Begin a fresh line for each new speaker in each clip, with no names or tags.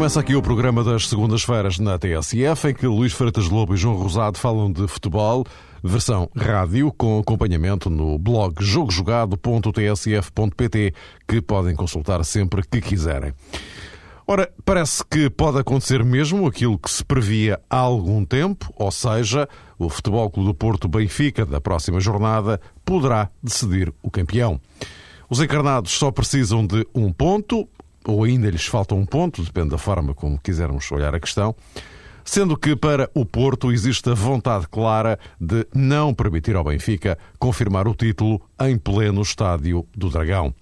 Começa aqui o programa das segundas-feiras na TSF, em que Luís Freitas Lobo e João Rosado falam de futebol, versão rádio, com acompanhamento no blog jogojogado.tsf.pt, que podem consultar sempre que quiserem. Ora, parece que pode acontecer mesmo aquilo que se previa há algum tempo, ou seja, o Futebol Clube do Porto Benfica da próxima jornada poderá decidir o campeão. Os encarnados só precisam de um ponto, ou ainda lhes falta um ponto, depende da forma como quisermos olhar a questão, sendo que para o Porto existe a vontade clara de não permitir ao Benfica confirmar o título em pleno estádio do Dragão.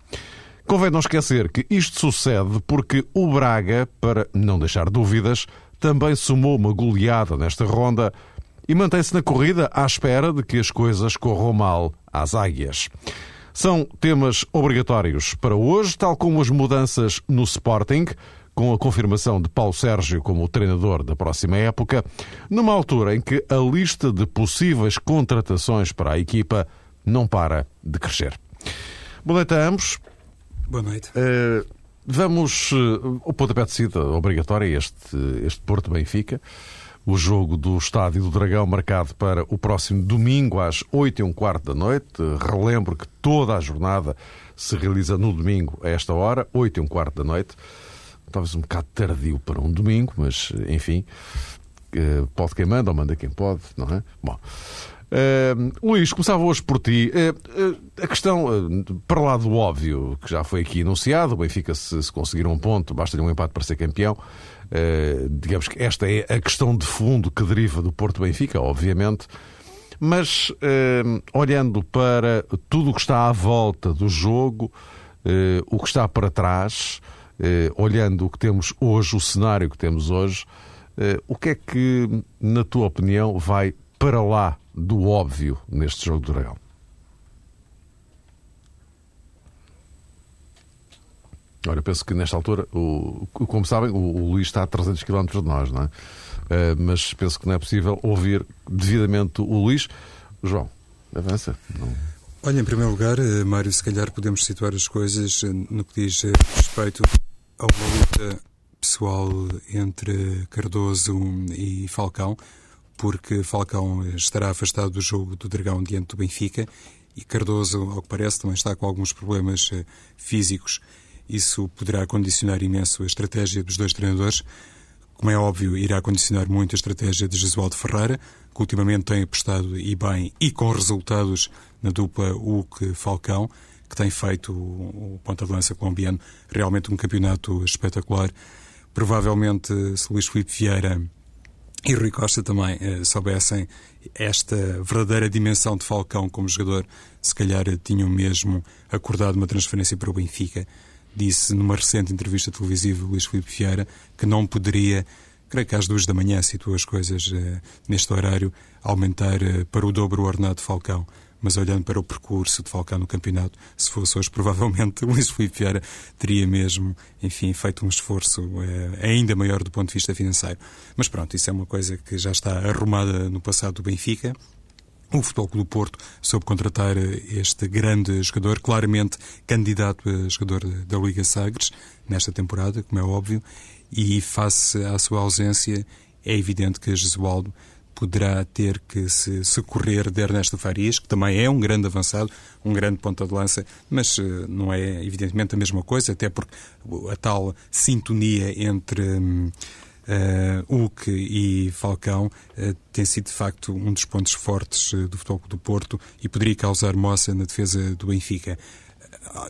Convém não esquecer que isto sucede porque o Braga, para não deixar dúvidas, também somou uma goleada nesta ronda e mantém-se na corrida à espera de que as coisas corram mal às águias. São temas obrigatórios para hoje, tal como as mudanças no Sporting, com a confirmação de Paulo Sérgio como treinador da próxima época, numa altura em que a lista de possíveis contratações para a equipa não para de crescer. Boa noite a ambos.
Boa noite.
Uh, vamos. Uh, o pontapé de cida obrigatório, este, este Porto Benfica o jogo do Estádio do Dragão marcado para o próximo domingo às 8 e um quarto da noite. Relembro que toda a jornada se realiza no domingo a esta hora, 8 e um quarto da noite. Talvez um bocado tardio para um domingo, mas enfim, pode quem manda ou manda quem pode, não é? Bom. Uh, Luís, começava hoje por ti. Uh, uh, a questão, para lá do óbvio, que já foi aqui enunciado, o Benfica, se, se conseguir um ponto, basta-lhe um empate para ser campeão. digamos que esta é a questão de fundo que deriva do Porto Benfica, obviamente. Mas, olhando para tudo o que está à volta do jogo, o que está para trás, olhando o que temos hoje, o cenário que temos hoje, o que é que, na tua opinião, vai para lá do óbvio neste jogo do Dragão? Olha, penso que nesta altura, o, como sabem, o, o Luís está a 300 km de nós, não é? Uh, mas penso que não é possível ouvir devidamente o Luís. João, avança. Não...
Olha, em primeiro lugar, eh, Mário, se calhar podemos situar as coisas eh, no que diz respeito a uma luta pessoal entre Cardoso e Falcão porque Falcão estará afastado do jogo do Dragão diante do Benfica e Cardoso, ao que parece, também está com alguns problemas eh, físicos. Isso poderá condicionar imenso a estratégia dos dois treinadores. Como é óbvio, irá condicionar muito a estratégia de Jesualdo Ferreira, que ultimamente tem apostado e bem e com resultados na dupla Hulk-Falcão, que tem feito o ponta de lança colombiano realmente um campeonato espetacular. Provavelmente, se Luís Filipe Vieira e Rui Costa também eh, soubessem esta verdadeira dimensão de Falcão como jogador, se calhar tinham mesmo acordado uma transferência para o Benfica. Disse numa recente entrevista televisiva Luís Filipe Vieira que não poderia, creio que às duas da manhã, citou as coisas eh, neste horário, aumentar eh, para o dobro o ordenado de Falcão mas olhando para o percurso de Falcão no campeonato, se fosse hoje, provavelmente o Luís Filipe Vieira teria mesmo, enfim, feito um esforço é, ainda maior do ponto de vista financeiro. Mas pronto, isso é uma coisa que já está arrumada no passado do Benfica. O Futebol Clube do Porto soube contratar este grande jogador, claramente candidato a jogador da Liga Sagres nesta temporada, como é óbvio, e face à sua ausência, é evidente que Jesualdo poderá ter que se socorrer de Ernesto Farias, que também é um grande avançado, um grande ponta de lança, mas uh, não é evidentemente a mesma coisa, até porque a tal sintonia entre um, uh, Hulk e Falcão uh, tem sido de facto um dos pontos fortes do futebol do Porto e poderia causar moça na defesa do Benfica.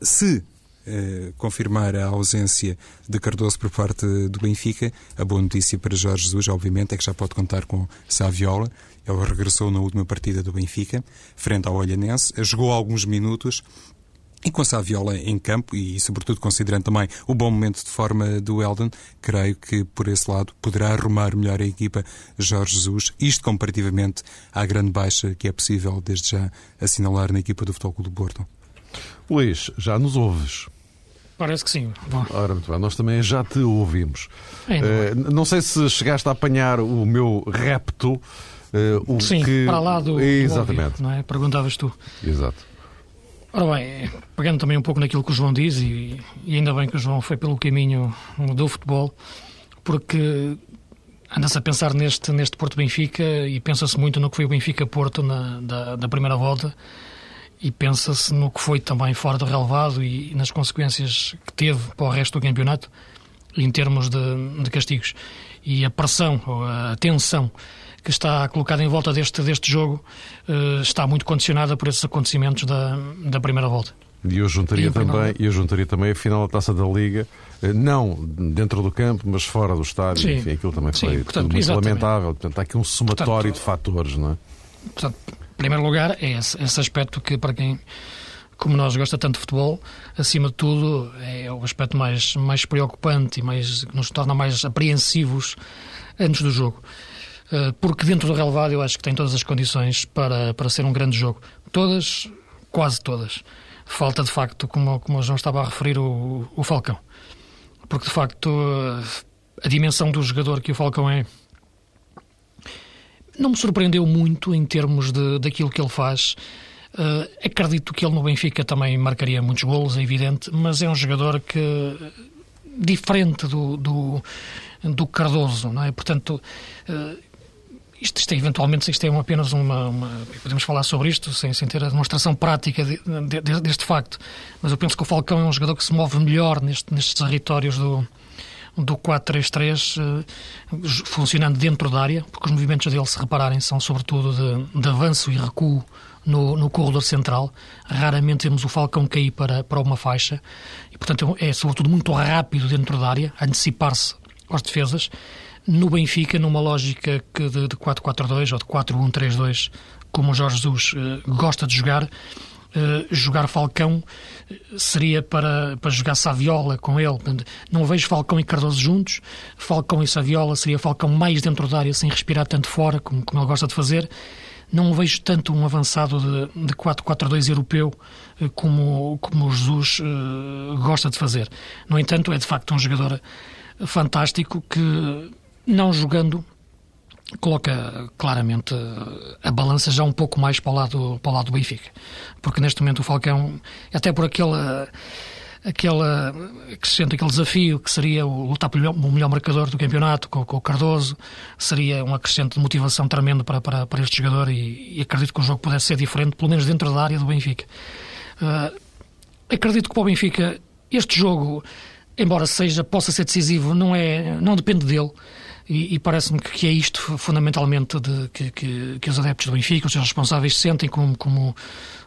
Se eh, confirmar a ausência de Cardoso por parte do Benfica. A boa notícia para Jorge Jesus, obviamente, é que já pode contar com Saviola. Ele regressou na última partida do Benfica, frente ao Olhanense, jogou alguns minutos, e com Saviola em campo, e sobretudo considerando também o bom momento de forma do Eldon, creio que por esse lado poderá arrumar melhor a equipa Jorge Jesus, isto comparativamente à grande baixa que é possível desde já assinalar na equipa do Futebol do Porto.
Luís, já nos ouves?
Parece que sim. Bom.
Ora, muito bem, nós também já te ouvimos. Uh, não sei se chegaste a apanhar o meu repto. Uh, o
sim,
que...
para lá do.
Exatamente.
Do óbvio, não é? Perguntavas tu.
Exato.
Ora bem, pegando também um pouco naquilo que o João diz, e, e ainda bem que o João foi pelo caminho do futebol, porque anda-se a pensar neste, neste Porto Benfica e pensa-se muito no que foi o Benfica Porto na, da, da primeira volta e pensa-se no que foi também fora do relevado e, e nas consequências que teve para o resto do campeonato em termos de, de castigos. E a pressão, ou a tensão que está colocada em volta deste, deste jogo uh, está muito condicionada por esses acontecimentos da, da primeira volta.
E eu juntaria, também, eu juntaria também a final da Taça da Liga, eh, não dentro do campo, mas fora do estádio. Sim. Enfim, aquilo também foi portanto, muito lamentável. Portanto, há aqui um somatório portanto, de fatores, não é?
Portanto, primeiro lugar, é esse, esse aspecto que, para quem como nós gosta tanto de futebol, acima de tudo é o aspecto mais, mais preocupante e mais, que nos torna mais apreensivos antes do jogo. Eh, porque dentro do relevado eu acho que tem todas as condições para, para ser um grande jogo. Todas, quase todas. Falta de facto, como, como o João estava a referir, o, o Falcão. Porque de facto eh, a dimensão do jogador que o Falcão é não me surpreendeu muito em termos de, daquilo que ele faz. Uh, acredito que ele no Benfica também marcaria muitos golos, é evidente, mas é um jogador que diferente do, do, do Cardoso, não é? Portanto, uh, isto, isto é, eventualmente isto é apenas uma, uma, Podemos falar sobre isto sem, sem ter a demonstração prática de, de, deste facto, mas eu penso que o Falcão é um jogador que se move melhor neste, nestes territórios do, do 4-3-3 uh, funcionando dentro da área, porque os movimentos dele, se repararem, são sobretudo de, de avanço e recuo no, no corredor central. Raramente temos o Falcão cair para, para uma faixa e, portanto, é sobretudo muito rápido dentro da área, antecipar-se às defesas. No Benfica, numa lógica que de, de 4-4-2 ou de 4-1-3-2, como o Jorge Jesus uh, gosta de jogar, jogar Falcão seria para, para jogar Saviola com ele. Não vejo Falcão e Cardoso juntos. Falcão e Saviola seria Falcão mais dentro da área, sem respirar tanto fora, como, como ele gosta de fazer não vejo tanto um avançado de, de 4-4-2 europeu eh, como, como o Jesus uh, gosta de fazer. No entanto, é de facto um jogador fantástico que, não jogando, coloca claramente a balança já um pouco mais para o lado, para o lado do Benfica. Porque neste momento o Falcão, até por aquela aquela que se sente aquele desafio que seria o lutar pelo melhor, melhor marcador do campeonato com, com, o Cardoso seria um acrescente de motivação tremendo para, para, para este jogador e, e, acredito que o jogo pudesse ser diferente, pelo menos dentro da área do Benfica. Uh, acredito que para o Benfica este jogo, embora seja possa ser decisivo, não é não depende dele. E, e parece-me que é isto fundamentalmente de, que, que, que, os adeptos do Benfica, os seus responsáveis, sentem como, como,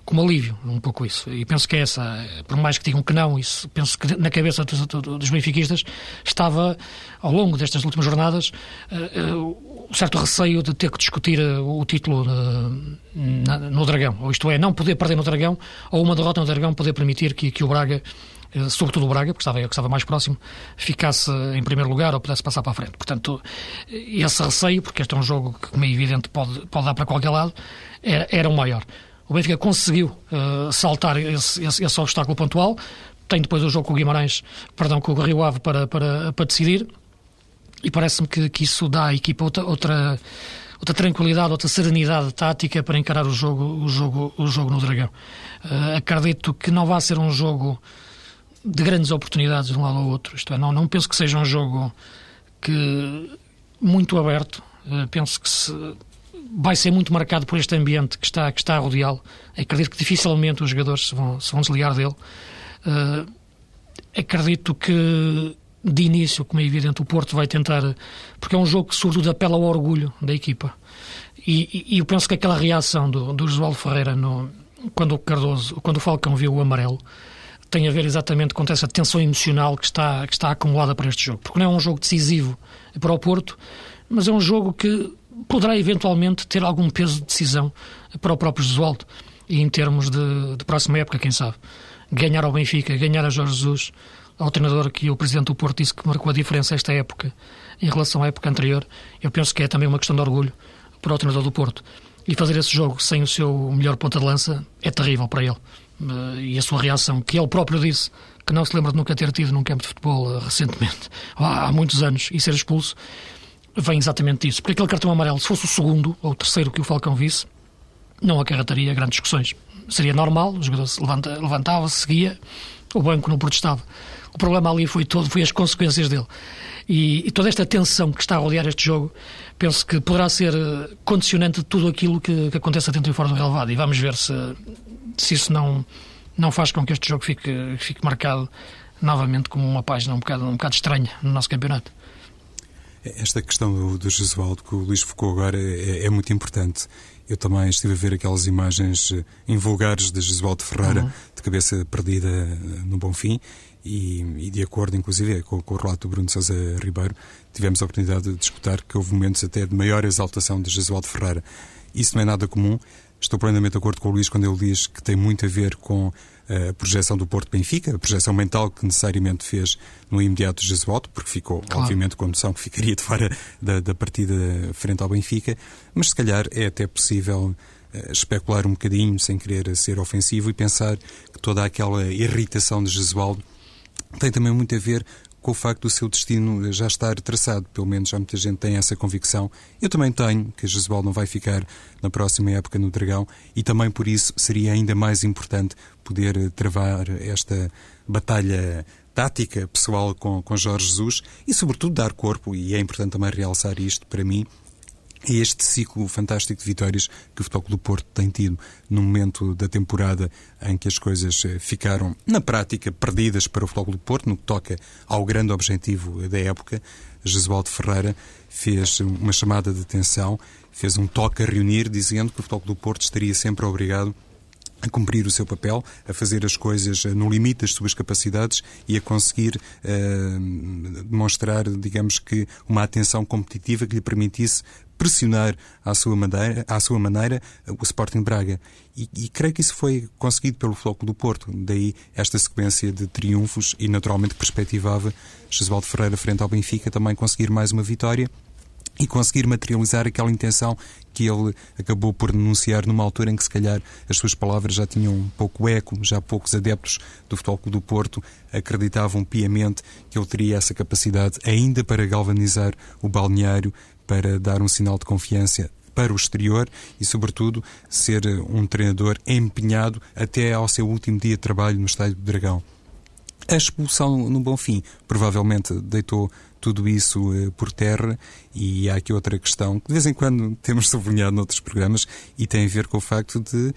como alívio, um pouco isso. E penso que é essa, por mais que digam que não, isso penso que na cabeça dos, dos benfiquistas estava, ao longo destas últimas jornadas, uh, uh, certo receio de ter que discutir uh, o título no Dragão. Ou isto é, não poder perder no Dragão, ou uma derrota no Dragão poder permitir que, que o Braga eh, sobretudo o Braga, porque estava, que estava mais próximo, ficasse em primeiro lugar ou pudesse passar para a frente. Portanto, esse receio, porque este é um jogo que, como é evidente, pode, pode dar para qualquer lado, era, era o maior. O Benfica conseguiu uh, saltar esse, esse, esse, obstáculo pontual, tem depois o jogo com o Guimarães, perdão, com o Rio Ave para, para, para decidir, e parece-me que, que isso dá à equipa outra, outra, outra tranquilidade, outra serenidade tática para encarar o jogo, o jogo, o jogo no Dragão. Uh, acredito que não vai ser um jogo de grandes oportunidades de um lado ao outro. Isto é, não, não penso que seja um jogo que muito aberto. Uh, penso que se, vai ser muito marcado por este ambiente que está, que está a rodeá-lo. Acredito que dificilmente os jogadores se vão, se vão desligar dele. Uh, acredito que de início, como é evidente, o Porto vai tentar, porque é um jogo que sobretudo apela ao orgulho da equipa. E, e, eu penso que aquela reação do, do Josualdo Ferreira no, quando o Cardoso, quando o Falcão viu o amarelo, tem a ver exatamente com essa tensão emocional que está, que está acumulada para este jogo. Porque não é um jogo decisivo para o Porto, mas é um jogo que poderá eventualmente ter algum peso de decisão para o próprio Jesualdo. E em termos de, de próxima época, quem sabe? Ganhar ao Benfica, ganhar a Jorge Jesus, ao treinador que o Presidente do Porto disse que marcou a diferença esta época em relação à época anterior, eu penso que é também uma questão de orgulho para o treinador do Porto. E fazer esse jogo sem o seu melhor ponta de lança é terrível para ele. Eh, e a sua reação, que ele próprio disse que não se lembra de nunca ter tido num campo de futebol eh, recentemente, há muitos anos, e ser expulso, vem exatamente disso. Porque aquele cartão amarelo, se fosse o segundo ou o terceiro que o Falcão visse, não acarretaria grandes discussões. Seria normal, o jogador se levanta, levantava, seguia, o banco não protestava. O problema ali foi todo, foi as consequências dele. E, e, toda esta tensão que está a rodear este jogo, penso que poderá ser eh, condicionante de tudo aquilo que, que aconteça dentro e fora do relevado. E vamos ver se, se isso não, não faz com que este jogo fique, fique marcado novamente como uma página um bocado, um bocado estranha no nosso campeonato.
Esta questão do, do Jesualdo que o Luís focou agora é, é, muito importante. Eu também estive a ver aquelas imagens eh, invulgares de Jesualdo Ferreira, uhum. de cabeça perdida eh, no Bonfim, e, e de acordo, inclusive, com, com, o relato do Bruno Sousa Ribeiro, tivemos a oportunidade de discutir que houve momentos até de maior exaltação de Jesualdo Ferreira. Isso não é nada comum. Estou plenamente de acordo com o Luís quando ele diz que tem muito a ver com a projeção do Porto Benfica, a projeção mental que necessariamente fez no imediato Jesualdo, porque ficou, claro. obviamente, com noção que ficaria de fora da, da, partida frente ao Benfica, mas se calhar é até possível uh, especular um bocadinho, sem querer ser ofensivo, e pensar que toda aquela irritação de Jesualdo tem também muito a ver com o facto do seu destino já estar traçado. Pelo menos já muita gente tem essa convicção. Eu também tenho que a Jezebel não vai ficar na próxima época no Dragão e também por isso seria ainda mais importante poder travar esta batalha tática pessoal com, com Jorge Jesus e, sobretudo, dar corpo, e é importante também realçar isto para mim, é este ciclo fantástico de vitórias que o Futebol do Porto tem tido no momento da temporada em que as coisas eh, ficaram, na prática, perdidas para o Futebol do Porto, no que toca ao grande objetivo da época. Jesualdo Ferreira fez uma chamada de atenção, fez um toque a reunir, dizendo que o Futebol do Porto estaria sempre obrigado a cumprir o seu papel, a fazer as coisas eh, no limite das suas capacidades e a conseguir uh, demonstrar, digamos que, uma atenção competitiva que lhe permitisse pressionar à sua maneira, à sua maneira o Sporting Braga. E, e, creio que isso foi conseguido pelo Floco do Porto. Daí esta sequência de triunfos e, naturalmente, perspectivava Jesualdo Ferreira frente ao Benfica também conseguir mais uma vitória e conseguir materializar aquela intenção que ele acabou por denunciar numa altura em que, se calhar, as suas palavras já tinham um pouco eco, já poucos adeptos do Futebol Clube do Porto acreditavam piamente que ele teria essa capacidade ainda para galvanizar o balneário, para dar um sinal de confiança para o exterior e, sobretudo, ser um treinador empenhado até ao seu último dia de trabalho no Estádio do Dragão. A expulsão no Bonfim provavelmente deitou tudo isso eh, por terra. E há aqui outra questão que de vez em quando temos sublinhado noutros programas e tem a ver com o facto de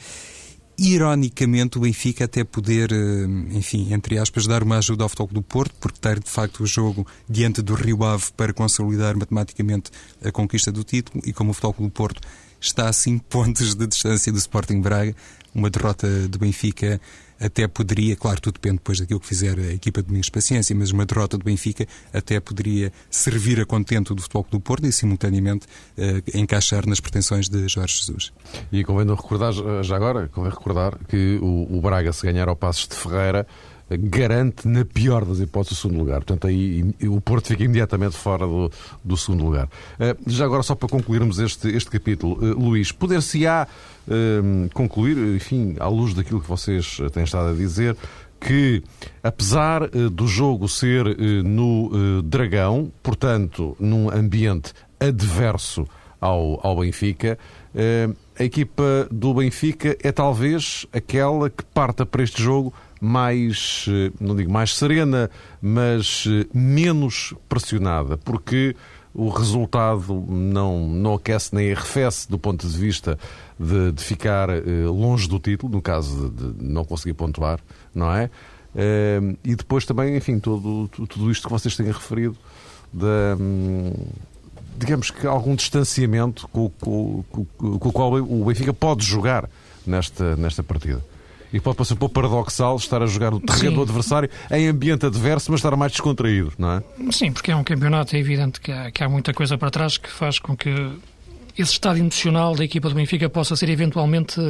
ironicamente o Benfica até poder, eh, enfim, entre aspas, dar uma ajuda ao Futebol do Porto, porque ter de facto o jogo diante do Rio Ave para consolidar matematicamente a conquista do título. E como o Futebol do Porto está a 5 pontos de distância do Sporting Braga, uma derrota do Benfica até poderia, claro, tudo depende depois daquilo que fizer a equipa de Domingos Paciência, mas uma derrota do Benfica até poderia servir a contento do Futebol do Porto e, simultaneamente, uh, encaixar nas pretensões de Jorge Jesus.
E convém recordar, já agora, convém recordar que o, o Braga, se ganhar ao Passos de Ferreira, garante, na pior das hipóteses, o segundo lugar. Portanto, aí o Porto fica imediatamente fora do, do segundo lugar. Eh, já agora, só para concluirmos este, este capítulo, eh, Luís, poder-se-á uh, concluir, enfim, à luz daquilo que vocês têm estado a dizer, que apesar do jogo ser no Dragão, portanto, num ambiente adverso ao, ao Benfica, a equipa do Benfica é talvez aquela que parta para este jogo mais, não digo mais serena, mas menos pressionada, porque o resultado não, não aquece nem arrefece do ponto de vista de, de ficar eh, longe do título, no caso de, de não conseguir pontuar, não é? Eh, e depois também, enfim, tudo, tudo isto que vocês têm referido, hum, digamos que algum distanciamento com, com, com, com o qual o Benfica pode jogar nesta, nesta partida. E pode parecer um pouco paradoxal estar a jogar no terreno Sim. do adversário em ambiente adverso, mas estar mais descontraído, não é?
Sim, porque é um campeonato, é evidente que há, que há muita coisa para trás que faz com que esse estado emocional da equipa do Benfica possa ser eventualmente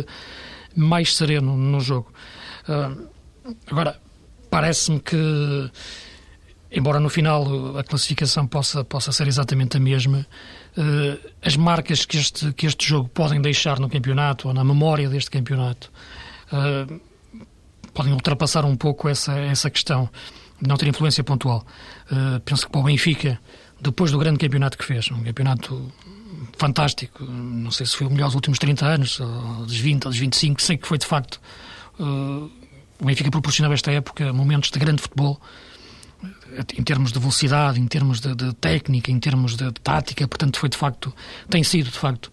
mais sereno no jogo. Uh, agora, parece-me que, embora no final a classificação possa, possa ser exatamente a mesma, uh, as marcas que este, que este jogo podem deixar no campeonato ou na memória deste campeonato uh, podem ultrapassar um pouco essa, essa questão de não ter influência pontual. Uh, penso que para o Benfica, depois do grande campeonato que fez, um campeonato fantástico. Não sei se foi o melhor dos últimos 30 anos, dos 20 ou dos 25. Sei que foi, de facto, uh, o Benfica proporcionava esta época momentos de grande futebol, em termos de velocidade, em termos de, de técnica, em termos de, de, tática. Portanto, foi, de facto, tem sido, de facto,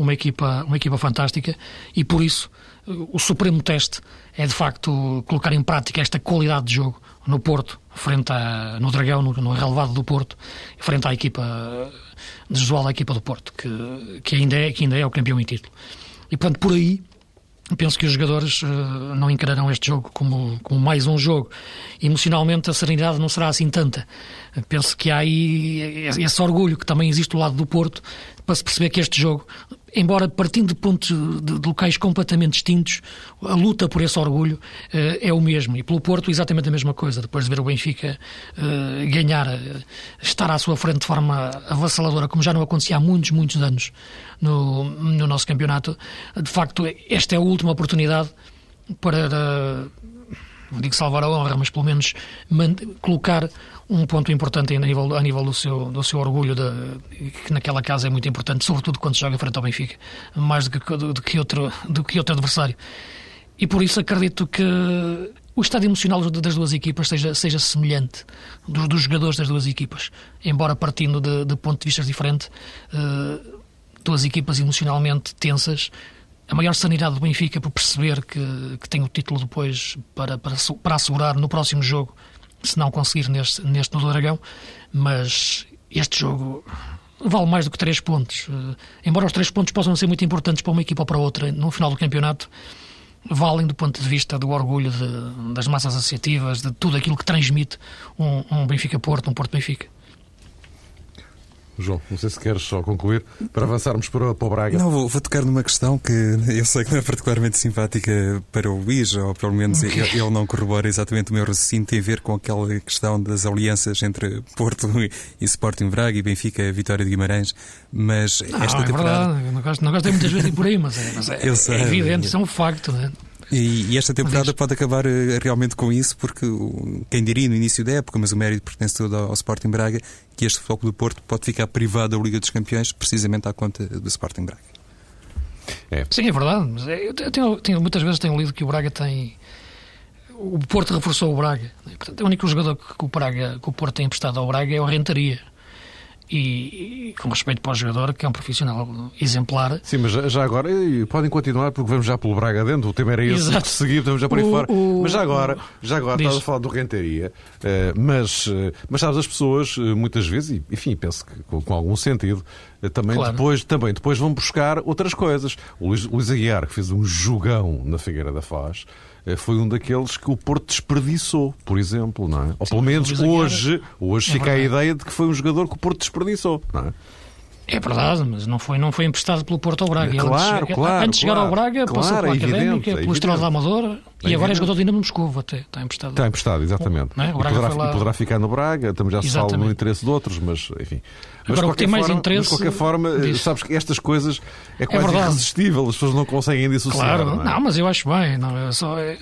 uma equipa, uma equipa fantástica e, por isso, o supremo teste é, de facto, colocar em prática esta qualidade de jogo no Porto, frente a, no Dragão, no, no relevado do Porto, frente à equipa desigual da equipa do Porto, que, que, ainda é, que ainda é o campeão em título. E, portanto, por aí, penso que os jogadores uh, não encararão este jogo como, como mais um jogo. Emocionalmente, a serenidade não será assim tanta. Penso que há aí esse orgulho que também existe do lado do Porto para se perceber que este jogo embora partindo de pontos de, de, locais completamente distintos, a luta por esse orgulho uh, é o mesmo. E pelo Porto, exatamente a mesma coisa. Depois de ver o Benfica uh, ganhar, uh, estar à sua frente de forma avassaladora, como já não acontecia há muitos, muitos anos no, no nosso campeonato, de facto, esta é a última oportunidade para, não digo salvar a honra, mas pelo menos colocar um ponto importante a nível, a nível do, seu, do seu orgulho, de, que naquela casa é muito importante, sobretudo quando se joga frente ao Benfica, mais do que, do, do que, outro, do que outro adversário. E por isso acredito que o estado emocional das duas equipas seja, seja semelhante dos, dos jogadores das duas equipas, embora partindo de, de pontos de vista diferentes, uh, duas equipas emocionalmente tensas. A maior sanidade do Benfica por perceber que, que tem o título depois para, para, para assegurar no próximo jogo se não conseguir neste, neste no Dragão, mas este jogo vale mais do que três pontos. Uh, embora os três pontos possam ser muito importantes para uma equipa ou para outra no final do campeonato, valem do ponto de vista do orgulho de, das massas associativas, de tudo aquilo que transmite um, um Benfica-Porto, um Porto-Benfica.
João, não sei se queres só concluir para avançarmos para, para o Braga.
Não, vou, vou, tocar numa questão que eu sei que não é particularmente simpática para o Luís, ou pelo menos ele, ele não corrobora exatamente o meu raciocínio, tem a ver com aquela questão das alianças entre Porto e, e Sporting Braga e Benfica, Vitória de Guimarães, mas
não,
esta
é
temporada...
Verdade. Não gosto, não gosto muitas vezes de ir por aí, mas é, mas é, sei, é evidente, isso é um facto, não é?
E, e, esta temporada pode acabar uh, realmente com isso, porque quem diria no início da época, mas o mérito pertence todo ao, ao Sporting Braga, que este Futebol do Porto pode ficar privado da Liga dos Campeões precisamente à conta do Sporting Braga.
É. Sim, é verdade. Mas é, eu tenho, tenho, muitas vezes tenho lido que o Braga tem. O Porto reforçou o Braga. Portanto, o único jogador que o, Braga, que o Porto tem emprestado ao Braga é o Rentaria e, e, com respeito para o jogador, que é um profissional exemplar.
Sim, mas já agora, podem continuar, porque vamos já pelo Braga dentro, o tema era esse, Exato. seguir, vamos já por aí o, fora. O, mas já agora, já agora estás a falar do Rentaria, uh, mas, uh, mas sabes, as pessoas, uh, muitas vezes, e enfim, penso que com, com algum sentido, também, claro. depois, também depois vão buscar outras coisas. O Luís, Luís Aguiar, que fez um jogão na Figueira da Foz, eh, foi um daqueles que o Porto desperdiçou, por exemplo, não é? Ou pelo menos hoje, hoje é fica a ideia de que foi um jogador que o Porto desperdiçou, não é?
É verdade, mas não foi, não foi emprestado pelo Porto ao Braga.
Claro,
Ele,
claro,
antes de chegar
claro,
ao Braga,
claro,
passou pela
é
Académica,
evidente,
pelo Estrela da Amadora
é
e agora é jogador de Dinamo Moscou, até está emprestado.
Está emprestado, exatamente.
É?
Poderá,
lá...
poderá, ficar no Braga, também já se fala no interesse de outros, mas enfim.
Mas, agora, o que tem mais
forma,
interesse.
De qualquer forma, diz... sabes que estas coisas é quase é irresistível, as pessoas não conseguem dissociar.
Claro,
não,
é? não, mas eu acho bem. Não, é só, é...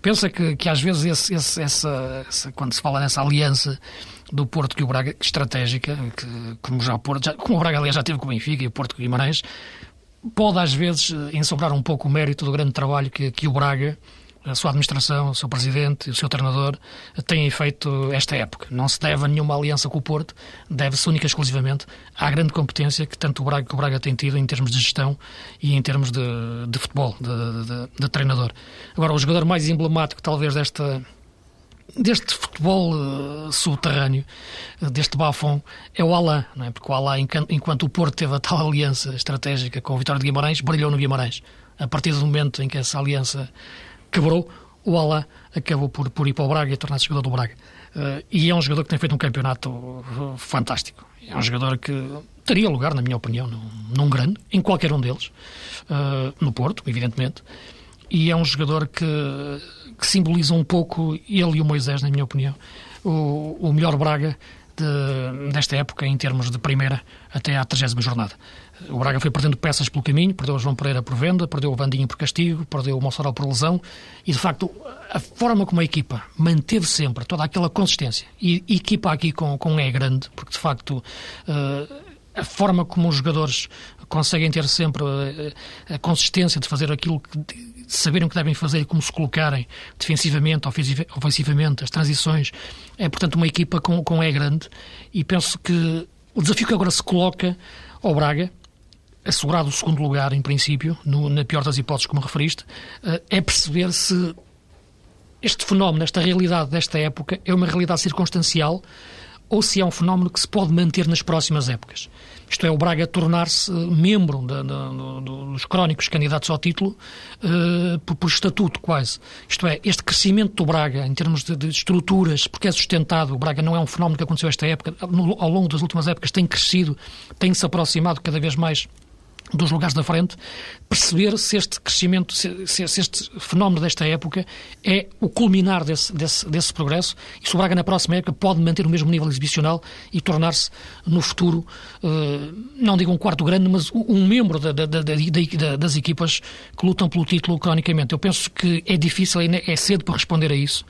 Pensa que, que às vezes esse, esse, essa, essa, quando se fala nessa aliança do Porto que o Braga, estratégica, que, como já o Porto, já, como o Braga aliás já teve com o Benfica e o Porto com o Guimarães, pode às vezes ensobrar um pouco o mérito do grande trabalho que, que o Braga, a sua administração, o seu presidente o seu treinador têm feito esta época. Não se deve a nenhuma aliança com o Porto, deve-se única e exclusivamente à grande competência que tanto o Braga que o Braga tem tido em termos de gestão e em termos de, de futebol, de, de, de treinador. Agora, o jogador mais emblemático talvez desta deste futebol uh, subterrâneo, uh, deste bafon, é o Alain, não é? porque o Alain, enquanto o Porto teve a tal aliança estratégica com o Vitória de Guimarães, brilhou no Guimarães. A partir do momento em que essa aliança quebrou, o Alain acabou por, por ir para o Braga e tornar-se jogador do Braga. Uh, e é um jogador que tem feito um campeonato fantástico. É um jogador que teria lugar, na minha opinião, num, num grande, em qualquer um deles, no Porto, evidentemente. E é um jogador que que simboliza um pouco ele e o Moisés, na minha opinião, o, o melhor Braga de, desta época em termos de primeira até à 30 jornada. O Braga foi perdendo peças pelo caminho, perdeu o João Pereira por venda, perdeu o Vandinho por castigo, perdeu o Mossoró por lesão e, de facto, a forma como a equipa manteve sempre toda aquela consistência e equipa aqui com, com um grande, porque, de facto, uh, a forma como os jogadores conseguem ter sempre a, a consistência de fazer aquilo que de saberem o que devem fazer e como se colocarem defensivamente, ofensivamente, as transições. É, portanto, uma equipa com, com é grande e penso que o desafio que agora se coloca ao Braga, assegurado o segundo lugar, em princípio, no, na pior das hipóteses, como referiste, eh, é perceber se este fenómeno, esta realidade desta época, é uma realidade circunstancial ou se é um fenómeno que se pode manter nas próximas épocas. Isto é, o Braga tornar-se membro de, de, de, dos crónicos candidatos ao título uh, por, por, estatuto, quase. Isto é, este crescimento do Braga, em termos de, estruturas, porque é sustentado, o Braga não é um fenómeno que aconteceu esta época, no, ao longo das últimas épocas tem crescido, tem-se aproximado cada vez mais dos lugares da frente, perceber se este crescimento, se, se, este fenómeno desta época é o culminar desse, desse, desse, progresso e se o Braga na próxima época pode manter o mesmo nível exibicional e tornar-se no futuro, uh, não digo um quarto grande, mas um membro da, da, da, das equipas que lutam pelo título cronicamente. Eu penso que é difícil, é cedo para responder a isso.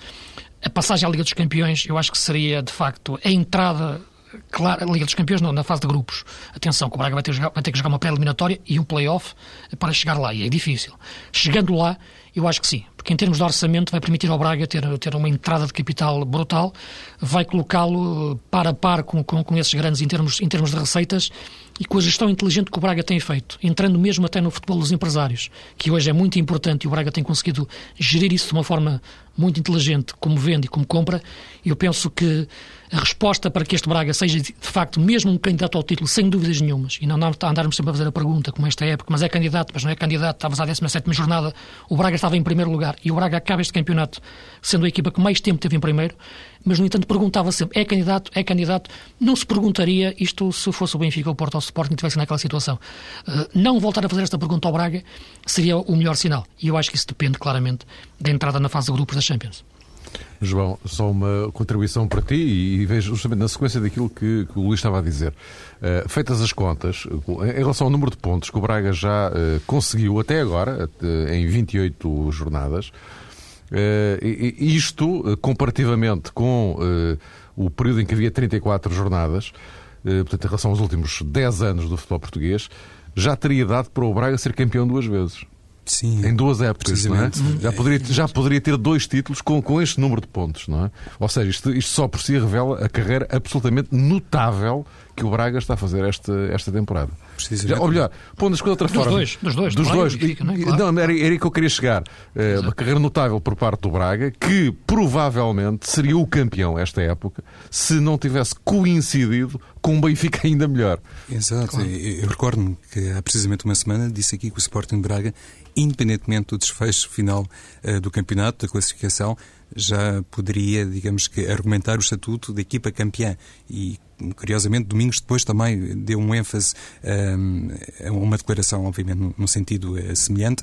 A passagem à Liga dos Campeões, eu acho que seria, de facto, a entrada claro, a Liga dos Campeões não, na fase de grupos. Atenção, que o Braga vai ter, vai ter que jogar uma pré-eliminatória e um play-off para chegar lá, e é difícil. Chegando lá, eu acho que sim, porque em termos de orçamento vai permitir ao Braga ter, ter uma entrada de capital brutal, vai colocá-lo par a par com, com, com, esses grandes em termos, em termos de receitas e com a gestão inteligente que o Braga tem feito, entrando mesmo até no futebol dos empresários, que hoje é muito importante e o Braga tem conseguido gerir isso de uma forma muito inteligente, como vende e como compra, eu penso que a resposta para que este Braga seja, de facto, mesmo um candidato ao título, sem dúvidas nenhumas, e não andarmos sempre a fazer a pergunta, como esta época, mas é candidato, mas não é candidato, estavas à 17 jornada, o Braga estava em primeiro lugar, e o Braga acaba este campeonato sendo a equipa que mais tempo teve em primeiro, mas, no entanto, perguntava sempre, é candidato, é candidato, não se perguntaria isto se fosse o Benfica, o Porto ou o Sporting tivesse naquela situação. Uh, não voltar a fazer esta pergunta ao Braga seria o melhor sinal, e eu acho que isso depende, claramente, da entrada na fase de grupos da Champions.
João, só uma contribuição para ti e vejo justamente na sequência daquilo que, que o Luís estava a dizer. Uh, feitas as contas, em relação ao número de pontos que o Braga já uh, conseguiu até agora, uh, em 28 jornadas, isto comparativamente com o período em que havia 34 jornadas, portanto, em relação aos últimos 10 anos do futebol português, já teria dado para o Braga ser campeão duas vezes.
Sim,
em duas épocas, não é? Já poderia, já poderia ter dois títulos com, com este número de pontos, não é? Ou seja, isto, isto só por si revela a carreira absolutamente notável que o Braga está a fazer esta, esta temporada. Já, ou melhor, pondo as coisas de outra
dos
forma.
Dois, dos dois,
dos dois. Fica, não, é? claro. não, era, era aí que eu queria chegar. Uh, uma carreira notável por parte do Braga, que provavelmente seria o campeão esta época se não tivesse coincidido com um Benfica ainda melhor.
Exato. Claro. Eu, eu recordo-me que há precisamente uma semana disse aqui que o Sporting Braga, independentemente do desfecho final uh, do campeonato, da classificação, já poderia, digamos que, argumentar o estatuto da equipa campeã. E, curiosamente, Domingos depois também deu um ênfase um, a uma declaração, obviamente, num sentido uh, semelhante,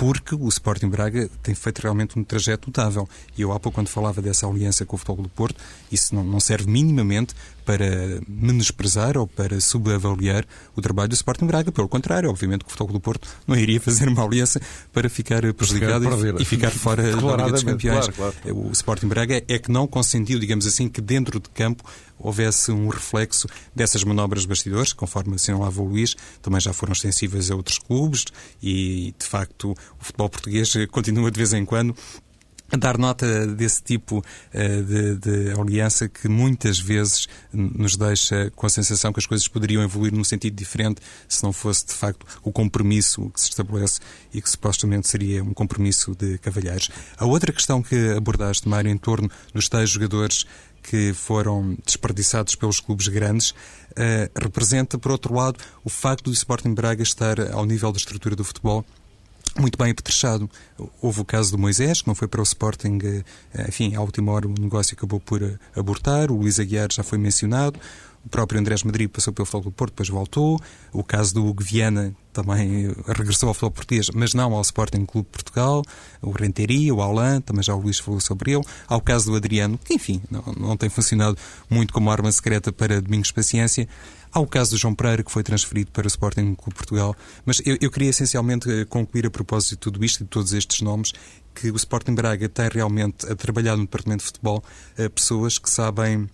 porque o Sporting Braga tem feito realmente um trajeto notável. E eu há pouco, quando falava dessa aliança com o Futebol do Porto, isso não, não serve minimamente para menosprezar ou para subavaliar o trabalho do Sporting Braga. Pelo contrário, obviamente que o Futebol do Porto não iria fazer uma aliança para ficar prejudicado e, e, ficar fora da Liga dos Campeões. Claro, claro. O Sporting Braga é que não consentiu, digamos assim, que dentro de campo houvesse um reflexo dessas manobras bastidores, conforme assinalava o Luís, também já foram extensíveis a outros clubes e, de facto, o futebol português continua de vez em quando dar nota desse tipo uh, de, de, aliança que muitas vezes nos deixa com a sensação que as coisas poderiam evoluir num sentido diferente se não fosse de facto o compromisso que se estabelece e que supostamente seria um compromisso de cavalheiros. A outra questão que abordaste, Mário, em torno dos tais jogadores que foram desperdiçados pelos clubes grandes, uh, representa, por outro lado, o facto do Sporting Braga estar ao nível da estrutura do futebol muito bem apetrechado. Houve o caso do Moisés, que não foi para o Sporting, eh, enfim, à última hora o negócio acabou por eh, abortar. O Luís Aguiar já foi mencionado. O próprio Andrés Madrid passou pelo Futebol do Porto, depois voltou. O caso do Hugo Viana também eh, regressou ao futebol português, mas não ao Sporting Clube de Portugal. O Renteria, o Alain, também já o Luís falou sobre ele. Há o caso do Adriano, que enfim, não, não tem funcionado muito como arma secreta para Domingos Paciência. Há o caso do João Pereira, que foi transferido para o Sporting Clube Portugal. Mas eu, eu queria essencialmente eh, concluir a propósito de tudo isto e de todos estes nomes que o Sporting Braga tem realmente a trabalhar no departamento de futebol eh, pessoas que sabem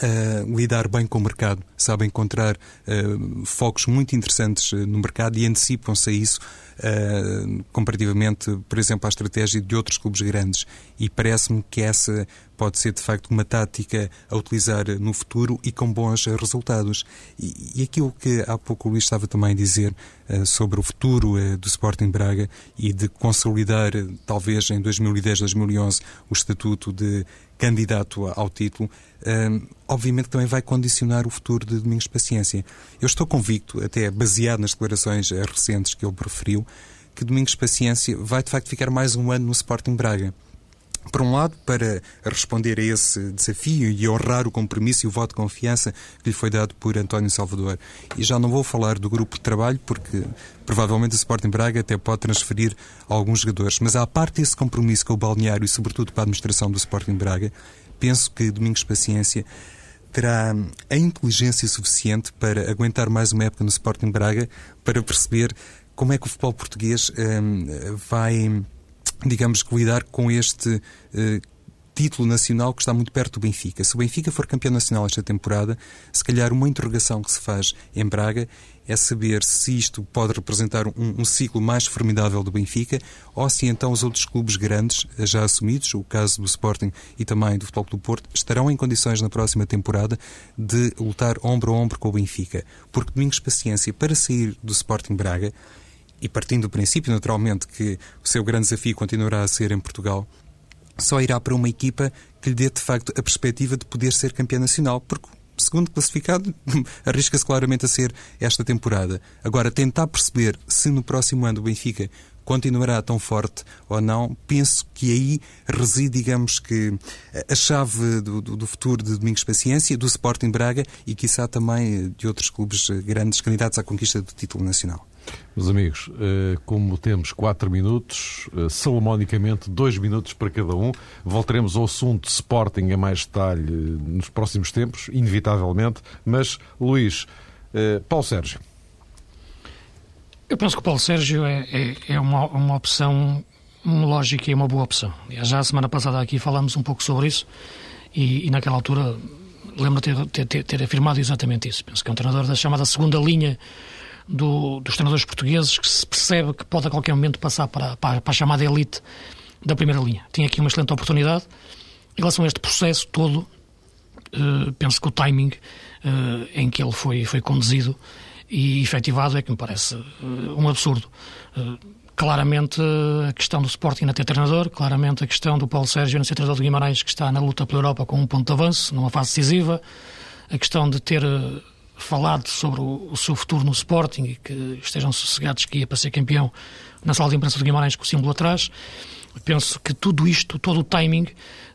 Uh, lidar bem com o mercado, sabem encontrar uh, focos muito interessantes uh, no mercado e antecipam-se a isso comparativamente, por exemplo, à estratégia de outros clubes grandes. E parece-me que essa pode ser, de facto, uma tática a utilizar no futuro e com bons resultados. E, e aquilo que há pouco o Luís estava também a dizer sobre o futuro do Sporting Braga e de consolidar, talvez em 2010, 2011, o estatuto de candidato ao título, um, obviamente também vai condicionar o futuro de Domingos Paciência. Eu estou convicto, até baseado nas declarações eh, recentes que ele proferiu, que Domingos Paciência vai de facto ficar mais um ano no Sporting Braga. Por um lado, para responder a esse desafio e honrar o compromisso e o voto de confiança que lhe foi dado por António Salvador. E já não vou falar do grupo de trabalho, porque provavelmente o Sporting Braga até pode transferir alguns jogadores. Mas à parte desse compromisso com o balneário e, sobretudo, com a administração do Sporting Braga, penso que Domingos Paciência terá a inteligência suficiente para aguentar mais uma época no Sporting Braga, para perceber como é que o futebol português hum, vai digamos que lidar com este eh, título nacional que está muito perto do Benfica. Se o Benfica for campeão nacional esta temporada, se calhar uma interrogação que se faz em Braga é saber se isto pode representar um, um, ciclo mais formidável do Benfica ou se então os outros clubes grandes, já assumidos, o caso do Sporting e também do Futebol do Porto, estarão em condições na próxima temporada de lutar ombro a ombro com o Benfica. Porque Domingos Paciência, para sair do Sporting Braga, e partindo do princípio, naturalmente, que o seu grande desafio continuará a ser em Portugal, só irá para uma equipa que lhe dê, de facto, a perspectiva de poder ser campeão nacional, porque segundo classificado arrisca-se claramente a ser esta temporada. Agora, tentar perceber se no próximo ano o Benfica continuará tão forte ou não, penso que aí reside, digamos que, a chave do, do, do futuro de Domingos Paciência, do Sporting Braga e, quiçá, também de outros clubes grandes candidatos à conquista do título nacional.
Meus amigos, eh, como temos quatro minutos, eh, salomonicamente dois minutos para cada um, voltaremos ao assunto Sporting em mais detalhe eh, nos próximos tempos, inevitavelmente. Mas, Luís, Paulo Sérgio.
Eu penso que o Paulo Sérgio é, é, é uma, uma opção lógica e uma boa opção. Já a semana passada aqui falámos um pouco sobre isso e, e naquela altura lembro ter, ter, ter afirmado exatamente isso. Penso que é um treinador da chamada segunda linha do, dos treinadores portugueses que se percebe que pode a qualquer momento passar para, para, para a chamada elite da primeira linha. Tinha aqui uma excelente oportunidade. Em relação a este processo todo, uh, penso que o timing uh, em que ele foi, foi conduzido e efetivado é que me parece uh, um absurdo. claramente a questão do Sporting na ter treinador, claramente a questão do Paulo Sérgio na ser treinador do Guimarães, que está na luta pela Europa com um ponto de avanço, numa fase decisiva, a questão de ter falado sobre o, o, seu futuro no Sporting e que estejam sossegados que ia para ser campeão na sala de imprensa do Guimarães com o símbolo atrás. Penso que tudo isto, todo o timing,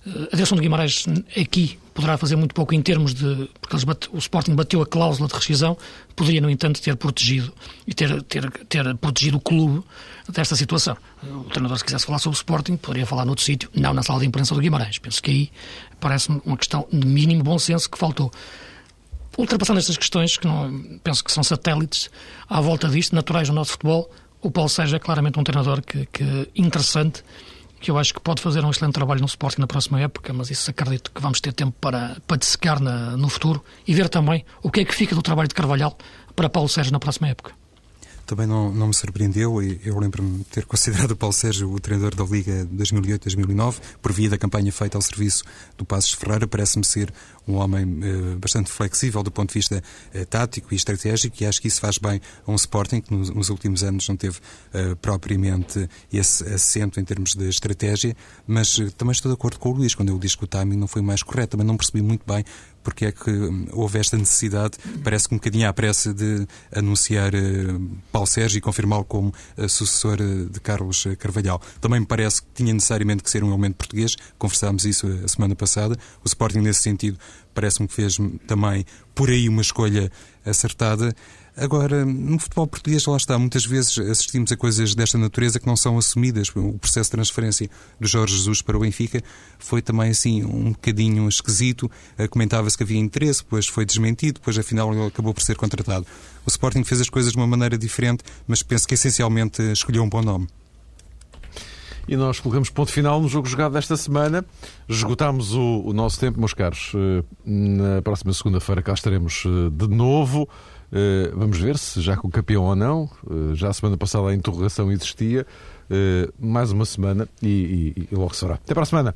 eh, a direção do Guimarães aqui poderá fazer muito pouco em termos de. porque bate, o Sporting bateu a cláusula de rescisão, poderia, no entanto, ter protegido e ter, ter, ter protegido o clube desta situação. O treinador, se quisesse falar sobre o Sporting, poderia falar noutro sítio, não na sala de imprensa do Guimarães. Penso que aí parece-me uma questão de mínimo bom senso que faltou ultrapassando estas questões, que não, penso que são satélites à volta disto, naturais do nosso futebol, o Paulo Sérgio é claramente um treinador que, que interessante, que eu acho que pode fazer um excelente trabalho no Sporting na próxima época, mas isso acredito que vamos ter tempo para, para dissecar na, no futuro e ver também o que é que fica do trabalho de Carvalhal para Paulo Sérgio na próxima época
também não, não me surpreendeu eu lembro-me de ter considerado o Paulo Sérgio o treinador da Liga 2008-2009 por via da campanha feita ao serviço do Passos Ferreira. Parece-me ser um homem eh, bastante flexível do ponto de vista eh, tático e estratégico e acho que isso faz bem a um Sporting que nos, nos últimos anos não teve eh, propriamente esse assento em termos de estratégia, mas eh, também estou de acordo com o Luís quando ele diz que o timing não foi mais correto. Também não percebi muito bem porque é que houve esta necessidade, parece que um bocadinho à pressa, de anunciar uh, Paulo Sérgio e confirmá-lo como uh, sucessor uh, de Carlos Carvalhal. Também me parece que tinha necessariamente que ser um elemento português, conversámos isso a semana passada. O Sporting, nesse sentido, parece-me que fez também por aí uma escolha acertada. Agora, no futebol português, lá está, muitas vezes assistimos a coisas desta natureza que não são assumidas. O processo de transferência do Jorge Jesus para o Benfica foi também assim um bocadinho esquisito. Eh, comentava-se que havia interesse, depois foi desmentido, depois afinal ele acabou por ser contratado. O Sporting fez as coisas de uma maneira diferente, mas penso que essencialmente escolheu um bom nome.
E nós colocamos ponto final no jogo jogado desta semana. Esgotámos o, o nosso tempo, meus caros. Eh, na próxima segunda-feira cá estaremos eh, de novo. Eh, vamos ver se já com o campeão ou não. Já a semana passada a interrogação existia. Mais uma semana e, e, e logo será. Até para a semana.